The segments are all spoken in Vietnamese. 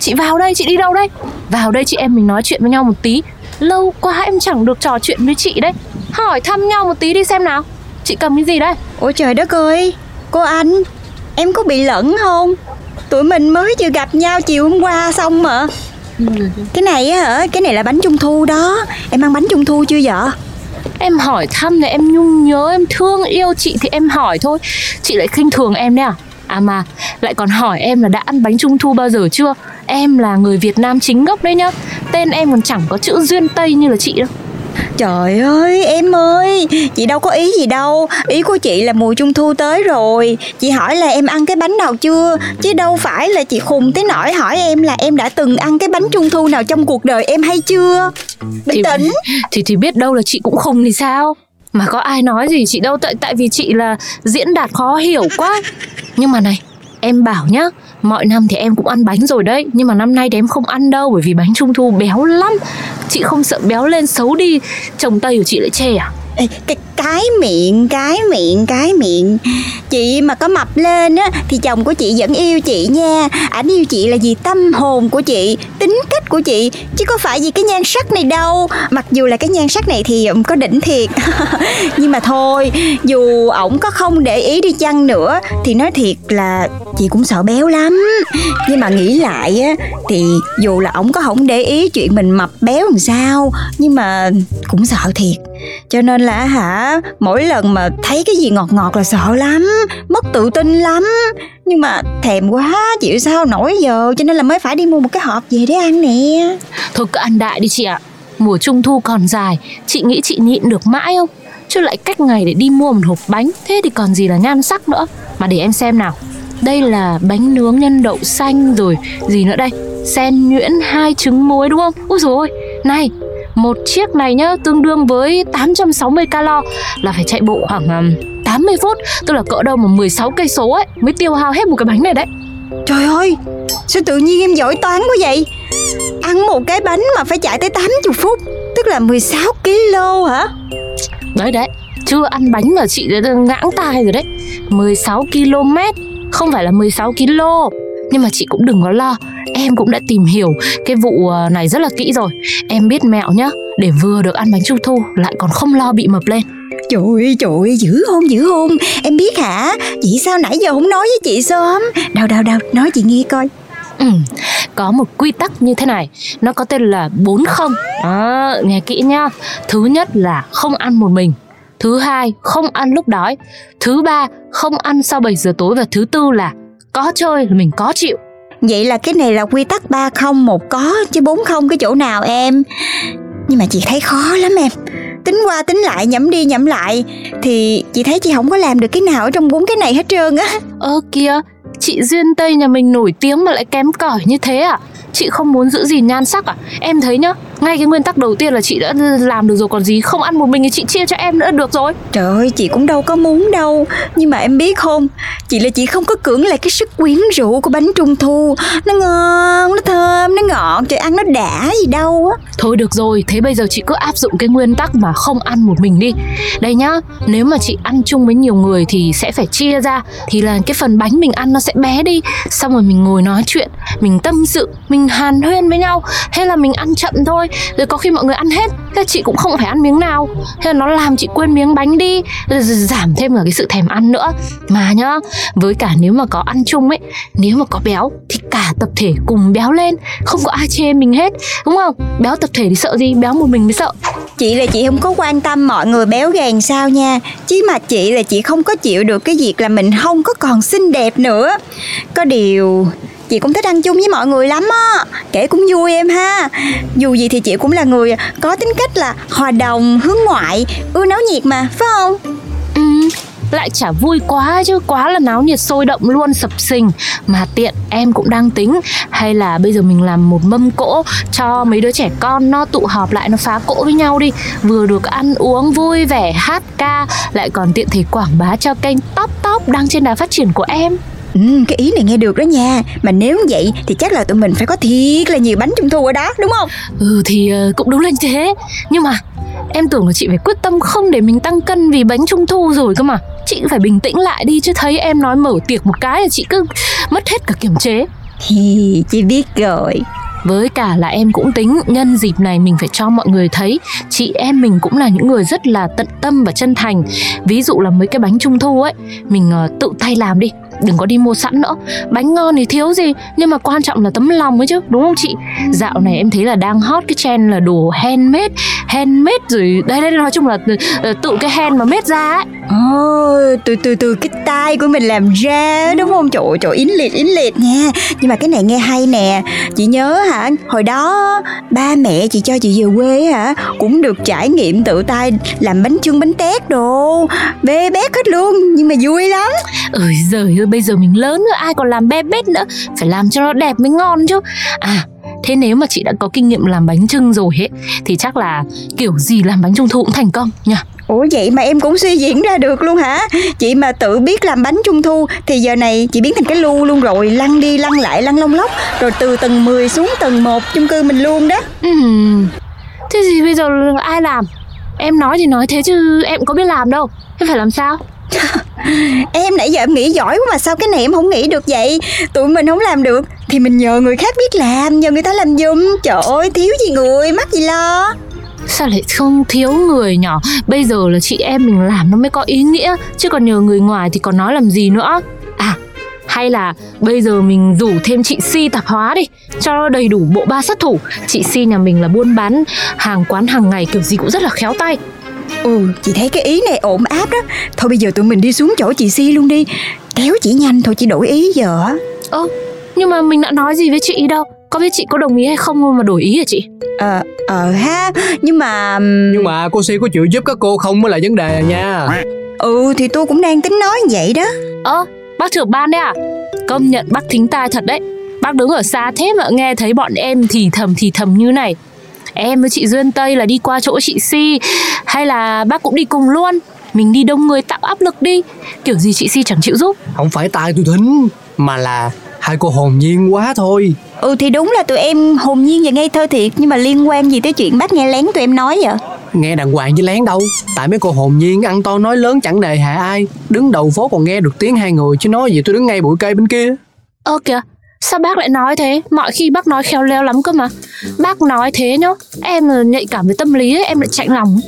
Chị vào đây chị đi đâu đây Vào đây chị em mình nói chuyện với nhau một tí. Lâu quá em chẳng được trò chuyện với chị đấy. Hỏi thăm nhau một tí đi xem nào. Chị cầm cái gì đây Ôi trời đất ơi Cô anh Em có bị lẫn không? Tụi mình mới vừa gặp nhau chiều hôm qua xong mà. Cái này á hả Cái này là bánh trung thu đó. Em ăn bánh trung thu chưa vậy Em hỏi thăm thì em nhung nhớ Em thương yêu chị thì em hỏi thôi. Chị lại khinh thường em đấy à? À mà lại còn hỏi em là đã ăn bánh trung thu bao giờ chưa Em là người Việt Nam chính gốc đấy nhá. Tên em còn chẳng có chữ Duyên Tây như là chị đâu. Trời ơi em ơi Chị đâu có ý gì đâu. Ý của chị là mùa trung thu tới rồi. Chị hỏi là em ăn cái bánh nào chưa? Chứ đâu phải là chị khùng tới nỗi hỏi em là em đã từng ăn cái bánh trung thu nào trong cuộc đời em hay chưa? Bình thì, tĩnh. thì thì biết đâu là chị cũng khùng thì sao? Mà có ai nói gì chị đâu tại tại vì chị là diễn đạt khó hiểu quá. Nhưng mà này em bảo nhá mọi năm thì em cũng ăn bánh rồi đấy, nhưng mà năm nay thì em không ăn đâu, bởi vì bánh trung thu béo lắm. Chị không sợ béo lên xấu đi, chồng tây của chị lại chê à? Ê, cái cái miệng cái miệng cái miệng. Chị mà có mập lên á thì chồng của chị vẫn yêu chị nha. Ảnh yêu chị là vì tâm hồn của chị tính cách của chị chứ có phải vì cái nhan sắc này đâu. Mặc dù là cái nhan sắc này thì ừm, có đỉnh thiệt. Nhưng mà thôi dù ổng có không để ý đi chăng nữa thì nói thiệt là chị cũng sợ béo lắm. Nhưng mà nghĩ lại á thì dù là ổng có không để ý chuyện mình mập béo làm sao nhưng mà cũng sợ thiệt cho nên là hả, mỗi lần mà thấy cái gì ngọt ngọt là sợ lắm, mất tự tin lắm. Nhưng mà thèm quá, chịu sao nổi giờ, cho nên là mới phải đi mua một cái hộp về để ăn nè. Thôi cứ ăn đại đi chị ạ. Mùa trung thu còn dài, chị nghĩ chị nhịn được mãi không? Chứ lại cách ngày để đi mua một hộp bánh, thế thì còn gì là nhan sắc nữa. Mà để em xem nào. Đây là bánh nướng nhân đậu xanh rồi, gì nữa đây? Sen nhuyễn hai trứng muối đúng không? Ui rồi này một chiếc này nhá tương đương với 860 calo. Là phải chạy bộ khoảng um, 80 phút tức là cỡ đâu mà 16 cây số ấy mới tiêu hao hết một cái bánh này đấy. Trời ơi sao tự nhiên em giỏi toán quá vậy? Ăn một cái bánh mà phải chạy tới 80 phút tức là 16 kg hả? Đấy đấy chưa ăn bánh mà chị đã ngãng tai rồi đấy. 16 km không phải là 16 kg nhưng mà chị cũng đừng có lo em cũng đã tìm hiểu cái vụ ờ, này rất là kỹ rồi. Em biết mẹo nhá để vừa được ăn bánh trung thu lại còn không lo bị mập lên. Trời ơi, trời ơi, dữ hôn, dữ hôn Em biết hả? Chị sao nãy giờ không nói với chị sớm? Đâu, đâu, đâu, nói chị nghe coi. Ừ, có một quy tắc như thế này. Nó có tên là bốn không. À, Nghe kỹ nhá. Thứ nhất là không ăn một mình. Thứ hai, không ăn lúc đói. Thứ ba, không ăn sau 7 giờ tối. Và thứ tư là có chơi là mình có chịu Vậy là cái này là quy tắc ba không một có Chứ bốn không cái chỗ nào em Nhưng mà chị thấy khó lắm em Tính qua tính lại nhẩm đi nhẩm lại Thì chị thấy chị không có làm được cái nào ở trong bốn cái này hết trơn á Ơ kìa, chị Duyên Tây nhà mình nổi tiếng mà lại kém cỏi như thế à? Chị không muốn giữ gì nhan sắc à? Em thấy nhá, ngay cái nguyên tắc đầu tiên là chị đã làm được rồi còn gì Không ăn một mình thì chị chia cho em nữa được rồi. Trời ơi chị cũng đâu có muốn đâu. Nhưng mà em biết không Chị là chị không có cưỡng lại cái sức quyến rũ của bánh trung thu. Nó ngon, nó thơm, nó ngọt Trời ăn nó đã gì đâu á. Thôi được rồi, thế bây giờ chị cứ áp dụng cái nguyên tắc mà không ăn một mình đi. Đây nhá, nếu mà chị ăn chung với nhiều người thì sẽ phải chia ra. Thì là cái phần bánh mình ăn nó sẽ bé đi. Xong rồi mình ngồi nói chuyện, mình tâm sự, mình hàn huyên với nhau. Hay là mình ăn chậm thôi rồi có khi mọi người ăn hết, thế chị cũng không phải ăn miếng nào. Thế là nó làm chị quên miếng bánh đi, rồi giảm thêm cả cái sự thèm ăn nữa. Mà nhá, với cả nếu mà có ăn chung ấy, nếu mà có béo thì cả tập thể cùng béo lên. Không có ai chê mình hết, đúng không? Béo tập thể thì sợ gì? Béo một mình mới sợ. Chị là chị không có quan tâm mọi người béo gầy sao nha. Chứ mà chị là chị không có chịu được cái việc là mình không có còn xinh đẹp nữa. Có điều chị cũng thích ăn chung với mọi người lắm á. Kể cũng vui em ha. Dù gì thì chị cũng là người có tính cách là hòa đồng, hướng ngoại, ưa náo nhiệt mà, phải không? Lại chả vui quá chứ quá là náo nhiệt sôi động luôn sập sình. Mà tiện em cũng đang tính hay là bây giờ mình làm một mâm cỗ cho mấy đứa trẻ con nó tụ họp lại nó phá cỗ với nhau đi. Vừa được ăn uống vui vẻ hát ca lại còn tiện thể quảng bá cho kênh top top đang trên đà phát triển của em. Ừ, cái ý này nghe được đó nha. Mà nếu như vậy thì chắc là tụi mình phải có thiệt là nhiều bánh trung thu ở đó đúng không? ừ thì uh, cũng đúng là như thế. Nhưng mà em tưởng là chị phải quyết tâm không để mình tăng cân vì bánh trung thu rồi cơ mà. Chị phải bình tĩnh lại đi chứ thấy em nói mở tiệc một cái là chị cứ mất hết cả kiềm chế. Thì chị biết rồi. Với cả là em cũng tính nhân dịp này mình phải cho mọi người thấy chị em mình cũng là những người rất là tận tâm và chân thành. Ví dụ là mấy cái bánh trung thu ấy mình uh, tự tay làm đi đừng có đi mua sẵn nữa bánh ngon thì thiếu gì nhưng mà quan trọng là tấm lòng ấy chứ đúng không chị dạo này em thấy là đang hot cái trend là đồ handmade handmade rồi đây đây nói chung là tự, tự cái hand mà made ra ấy Ồ, từ từ từ cái tay của mình làm ra đúng không? Trời ơi, trời yến liệt yến liệt nha. Nhưng mà cái này nghe hay nè. Chị nhớ hả, hồi đó ba mẹ chị cho chị về quê hả, cũng được trải nghiệm tự tay làm bánh chưng bánh tét đồ. Bê bét hết luôn, nhưng mà vui lắm. ơi giời ơi bây giờ mình lớn nữa ai còn làm be bét nữa. Phải làm cho nó đẹp mới ngon chứ. À thế nếu mà chị đã có kinh nghiệm làm bánh trưng rồi ấy thì chắc là kiểu gì làm bánh trung thu cũng thành công nha Ủa vậy mà em cũng suy diễn ra được luôn hả? Chị mà tự biết làm bánh trung thu thì giờ này chị biến thành cái lu luôn rồi, lăn đi lăn lại lăn lông lóc, rồi từ tầng 10 xuống tầng 1 chung cư mình luôn đó. Ừm, thế thì bây giờ ai làm? Em nói thì nói thế chứ em có biết làm đâu em phải làm sao Em nãy giờ em nghĩ giỏi quá mà sao cái này em không nghĩ được vậy? Tụi mình không làm được. Thì mình nhờ người khác biết làm, Nhờ người ta làm giùm. Trời ơi, thiếu gì người, Mắc gì lo? Sao lại không thiếu người nhỏ bây giờ là chị em mình làm nó mới có ý nghĩa, chứ còn nhờ người ngoài thì còn nói làm gì nữa? À hay là bây giờ mình rủ thêm chị Si tạp hóa đi, cho nó đầy đủ bộ ba sát thủ. Chị Si nhà mình là buôn bán hàng quán hàng ngày, kiểu gì cũng rất là khéo tay. Ừ chị thấy cái ý này ổn áp đó. Thôi bây giờ tụi mình đi xuống chỗ chị Si luôn đi. Kéo chỉ nhanh thôi chị đổi ý giờ á. ơ nhưng mà mình đã nói gì với chị đâu? Có biết chị có đồng ý hay không mà đổi ý hả chị? Ờ ờ ha Nhưng mà Nhưng mà cô Si có chịu giúp các cô không mới là vấn đề nha. Ừ thì tôi cũng đang tính nói vậy đó. Ơ bác trưởng ban đấy à? Công nhận bác thính tai thật đấy. Bác đứng ở xa thế mà nghe thấy bọn em thì thầm thì thầm như này em với chị duyên tây là đi qua chỗ chị si hay là bác cũng đi cùng luôn. Mình đi đông người tạo áp lực đi. Kiểu gì chị si chẳng chịu giúp. Không phải tai tôi thính Mà là hai cô hồn nhiên quá thôi. Ừ thì đúng là tụi em hồn nhiên và ngây thơ thiệt Nhưng mà liên quan gì tới chuyện bác nghe lén tụi em nói vậy? Nghe đàng hoàng với lén đâu. Tại mấy cô hồn nhiên ăn to nói lớn chẳng đề hạ ai. Đứng đầu phố còn nghe được tiếng hai người Chứ nói gì tôi đứng ngay bụi cây bên kia. Ơ kìa sao bác lại nói thế? Mọi khi bác nói khéo léo lắm cơ mà. Bác nói thế nhá. Em là nhạy cảm với tâm lý ấy, em lại chạnh lòng.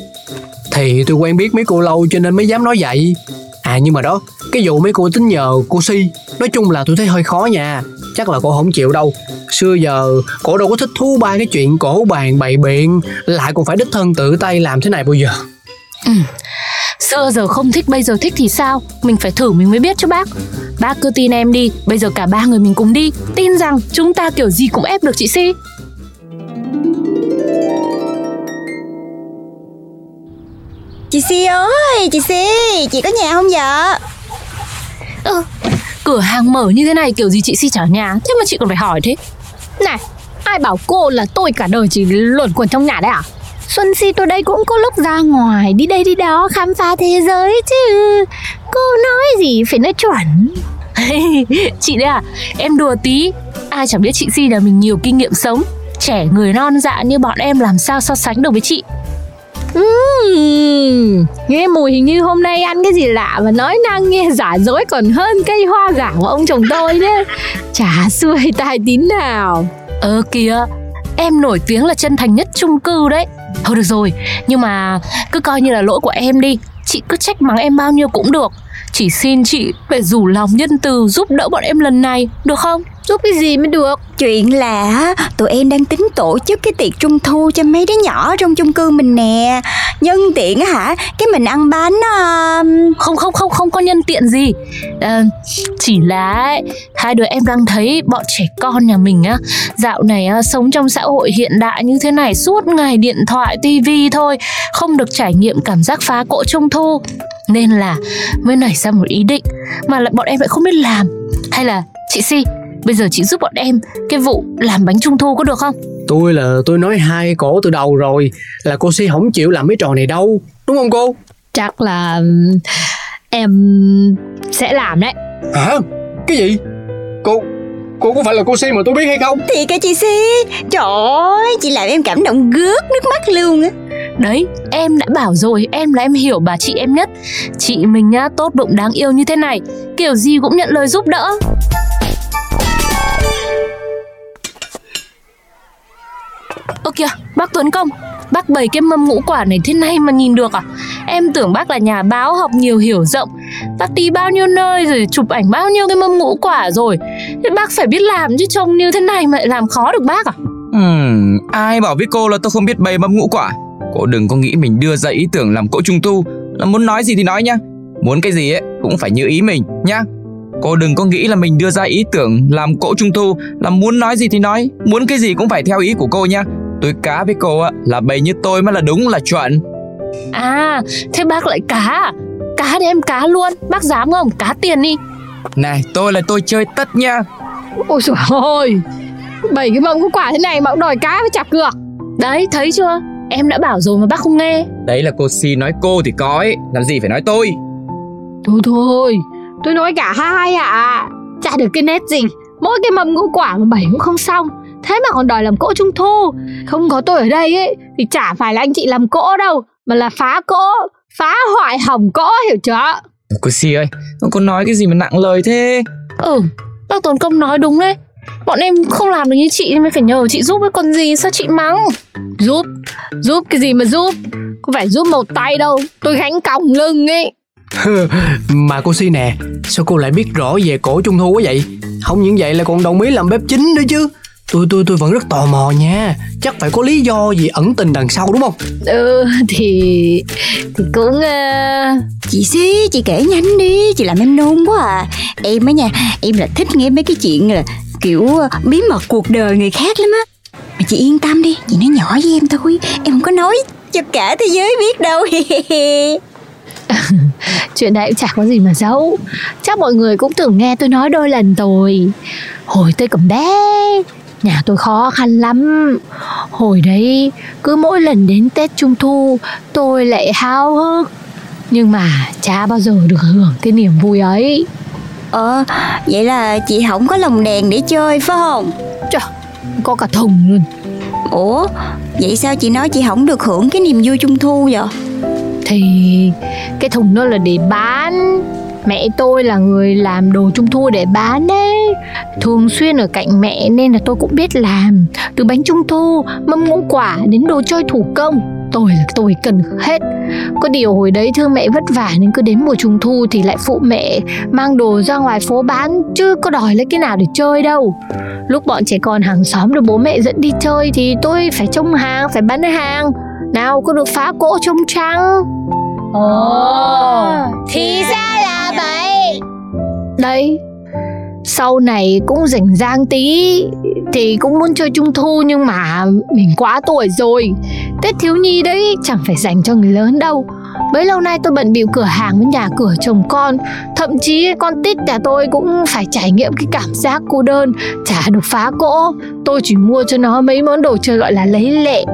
Thì tôi quen biết mấy cô lâu cho nên mới dám nói vậy. À nhưng mà đó Cái vụ mấy cô tính nhờ cô Si Nói chung là tôi thấy hơi khó nha. Chắc là cô không chịu đâu. Xưa giờ cổ đâu có thích thú ba cái chuyện cổ bàn bày biện Lại còn phải đích thân tự tay làm thế này bao giờ Xưa giờ không thích bây giờ thích thì sao? Mình phải thử mình mới biết chứ bác. Bác cứ tin em đi Bây giờ cả ba người mình cùng đi. Tin rằng chúng ta kiểu gì cũng ép được chị Si. Chị Si ơi chị Si Chị có nhà không vậy Ừ, cửa hàng mở như thế này kiểu gì chị Si trả nhà? Thế mà chị còn phải hỏi thế. Này, ai bảo cô là tôi cả đời chỉ luẩn quẩn trong nhà đấy à? Xuân Si tôi đây cũng có lúc ra ngoài đi đây đi đó khám phá thế giới chứ. Cô nói gì phải nói chuẩn. Chị đây à Em đùa tí Ai chẳng biết chị Si là mình nhiều kinh nghiệm sống Trẻ người non dạ như bọn em làm sao so sánh được với chị Uhm, nghe mùi hình như hôm nay ăn cái gì lạ mà nói năng nghe giả dối còn hơn cây hoa giả của ông chồng tôi đấy. Chả xuôi tai tín nào. Ờ kìa Em nổi tiếng là chân thành nhất chung cư đấy Thôi được rồi, Nhưng mà cứ coi như là lỗi của em đi. Chị cứ trách mắng em bao nhiêu cũng được. Chỉ xin chị phải rủ lòng nhân từ giúp đỡ bọn em lần này, Được không? Giúp cái gì mới được? Chuyện là tụi em đang tính tổ chức cái tiệc trung thu cho mấy đứa nhỏ trong chung cư mình nè. Nhân tiện á hả, cái mình ăn bánh uh... Không không không không có nhân tiện gì. À, Chỉ là ấy, hai đứa em đang thấy bọn trẻ con nhà mình á Dạo này á, sống trong xã hội hiện đại như thế này Suốt ngày điện thoại, tivi thôi Không được trải nghiệm cảm giác phá cỗ trung thu. Nên là mới nảy ra một ý định Mà lại bọn em lại không biết làm. Hay là chị Si Bây giờ chị giúp bọn em cái vụ làm bánh trung thu có được không? Tôi là tôi nói hai cổ từ đầu rồi Là cô Si không chịu làm mấy trò này đâu Đúng không cô? Chắc là em sẽ làm đấy Hả? Cái gì? Cô Cô có phải là cô Si mà tôi biết hay không? Thì cái chị Si Trời ơi, chị làm em cảm động gớt nước mắt luôn á Đấy, em đã bảo rồi, em là em hiểu bà chị em nhất Chị mình nhá, tốt bụng đáng yêu như thế này Kiểu gì cũng nhận lời giúp đỡ kìa, bác Tuấn Công Bác bày cái mâm ngũ quả này thế này mà nhìn được à? Em tưởng bác là nhà báo học nhiều hiểu rộng. Bác đi bao nhiêu nơi rồi chụp ảnh bao nhiêu cái mâm ngũ quả rồi. Thế bác phải biết làm chứ trông như thế này mà lại làm khó được bác à? Ừm, ai bảo với cô là tôi không biết bày mâm ngũ quả? Cô đừng có nghĩ mình đưa ra ý tưởng làm cỗ trung thu. Là muốn nói gì thì nói nhá. Muốn cái gì ấy cũng phải như ý mình nhá. Cô đừng có nghĩ là mình đưa ra ý tưởng làm cỗ trung thu. Là muốn nói gì thì nói Muốn cái gì cũng phải theo ý của cô nhá. Tôi cá với cô á là bày như tôi mới là đúng là chuẩn. À, thế bác lại cá à? Cá thì em cá luôn, bác dám không? Cá tiền đi. Này tôi là tôi chơi tất nha. Ôi trời ơi Bảy cái mâm ngũ quả thế này mà cũng đòi cá với chặt cược Đấy, thấy chưa? Em đã bảo rồi mà bác không nghe. Đấy là cô Si nói cô thì có ấy Làm gì phải nói tôi? Thôi thôi Tôi nói cả hai ạ à. Chả được cái nét gì Mỗi cái mâm ngũ quả mà bảy cũng không xong Thế mà còn đòi làm cỗ trung thu. Không có tôi ở đây ấy Thì chả phải là anh chị làm cỗ đâu Mà là phá cỗ Phá hoại hỏng cỗ hiểu chưa Cô Si ơi Cô nói cái gì mà nặng lời thế? Ừ, bác Tuấn Công nói đúng đấy. Bọn em không làm được như chị nên mới phải nhờ chị giúp với con gì sao chị mắng? Giúp Giúp cái gì mà giúp? Không phải giúp một tay đâu Tôi gánh còng lưng ấy. Mà cô Si nè Sao cô lại biết rõ về cổ trung thu quá vậy? Không những vậy là còn đồng ý làm bếp chính nữa chứ Tôi tôi tôi vẫn rất tò mò nha. Chắc phải có lý do gì ẩn tình đằng sau đúng không? Ừ thì Thì cũng uh... Chị Si, chị kể nhanh đi. Chị làm em nôn quá à. Em á nha, em là thích nghe mấy cái chuyện là Kiểu bí mật cuộc đời người khác lắm á. Mà chị yên tâm đi Chị nói nhỏ với em thôi. Em không có nói cho cả thế giới biết đâu. Chuyện đấy cũng chả có gì mà giấu. Chắc mọi người cũng từng nghe tôi nói đôi lần rồi. Hồi tôi còn bé Nhà tôi khó khăn lắm. Hồi đấy cứ mỗi lần đến Tết Trung Thu Tôi lại háo hức. Nhưng mà chả bao giờ được hưởng cái niềm vui ấy. Ờ, vậy là chị không có lồng đèn để chơi phải không? Trời, có cả thùng luôn. Ủa, vậy sao chị nói chị không được hưởng cái niềm vui trung thu vậy? Thì cái thùng đó là để bán Mẹ tôi là người làm đồ trung thu để bán đấy Thường xuyên ở cạnh mẹ nên là tôi cũng biết làm. Từ bánh trung thu, mâm ngũ quả đến đồ chơi thủ công. Tôi là tôi cần hết. Có điều hồi đấy thương mẹ vất vả nên cứ đến mùa trung thu thì lại phụ mẹ Mang đồ ra ngoài phố bán chứ có đòi lấy cái nào để chơi đâu. Lúc bọn trẻ con hàng xóm được bố mẹ dẫn đi chơi thì tôi phải trông hàng, phải bán hàng. Nào có được phá cỗ trông trăng? Ồ, thì ra là vậy? Đấy Sau này cũng rảnh rang tí, Thì cũng muốn chơi trung thu Nhưng mà mình quá tuổi rồi. Tết thiếu nhi đấy, chẳng phải dành cho người lớn đâu. Bấy lâu nay tôi bận bịu cửa hàng với nhà cửa chồng con. Thậm chí con tít nhà tôi cũng phải trải nghiệm cái cảm giác cô đơn Chả được phá cỗ. Tôi chỉ mua cho nó mấy món đồ chơi gọi là lấy lệ.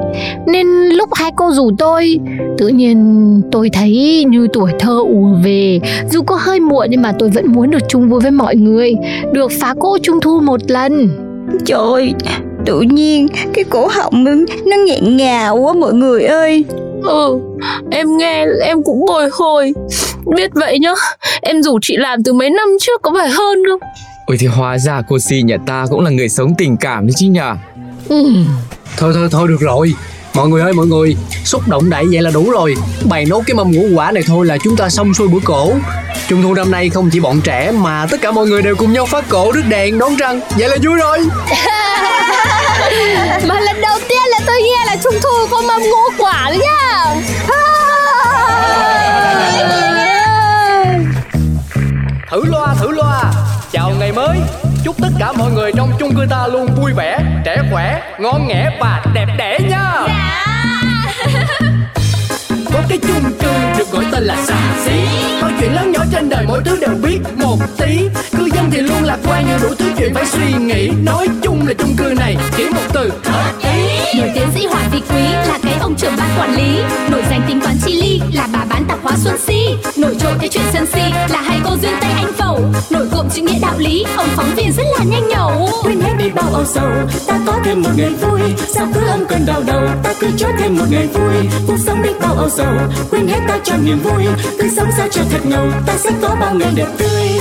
Nên lúc hai cô rủ tôi Tự nhiên tôi thấy như tuổi thơ ùa về. Dù có hơi muộn nhưng mà tôi vẫn muốn được chung vui với mọi người. Được phá cỗ trung thu một lần. Trời ơi, tự nhiên cái cổ họng nó nghẹn ngào quá mọi người ơi. Ừ, em nghe em cũng bồi hồi. Biết vậy nhá Em rủ chị làm từ mấy năm trước có phải hơn không? Ôi thì hóa ra cô Si nhà ta cũng là người sống tình cảm đấy chứ nhờ Thôi thôi thôi được rồi. Mọi người ơi mọi người Xúc động đẩy vậy là đủ rồi. Bày nốt cái mâm ngũ quả này thôi là chúng ta xong xuôi bữa cổ. Trung thu năm nay không chỉ bọn trẻ Mà tất cả mọi người đều cùng nhau phát cổ rước đèn đón trăng. Vậy là vui rồi cả mọi người trong chung cư ta luôn vui vẻ Trẻ khỏe, ngon nghẻ và đẹp đẽ nha. Dạ. Có cái chung cư được gọi tên là xà xí. Mọi chuyện lớn nhỏ trên đời mỗi thứ đều biết một tí. Cư dân thì luôn lạc quan nhưng đủ thứ chuyện phải suy nghĩ. Nói chung là chung cư này chỉ một từ hợp ý. Nổi tiến sĩ Hoàng Vị Quý là cái ông trưởng ban quản lý. Nổi danh tính toán chi ly là bà bán tạp hóa Xuân Si. Nổi trội cái chuyện sân si là hai cô duyên Tây Anh Phẩu. Nổi cộm chữ nghĩa đạo lý, ông phóng viên rất là nhanh nhẩu. Quên hết đi bao âu sầu ta có thêm một ngày vui. Sao cứ âm cơn đau đầu ta cứ cho thêm một ngày vui. Cuộc sống đi bao âu sầu quên hết ta cho niềm vui. Cứ sống sao cho thật ngầu, ta sẽ có bao ngày đẹp tươi.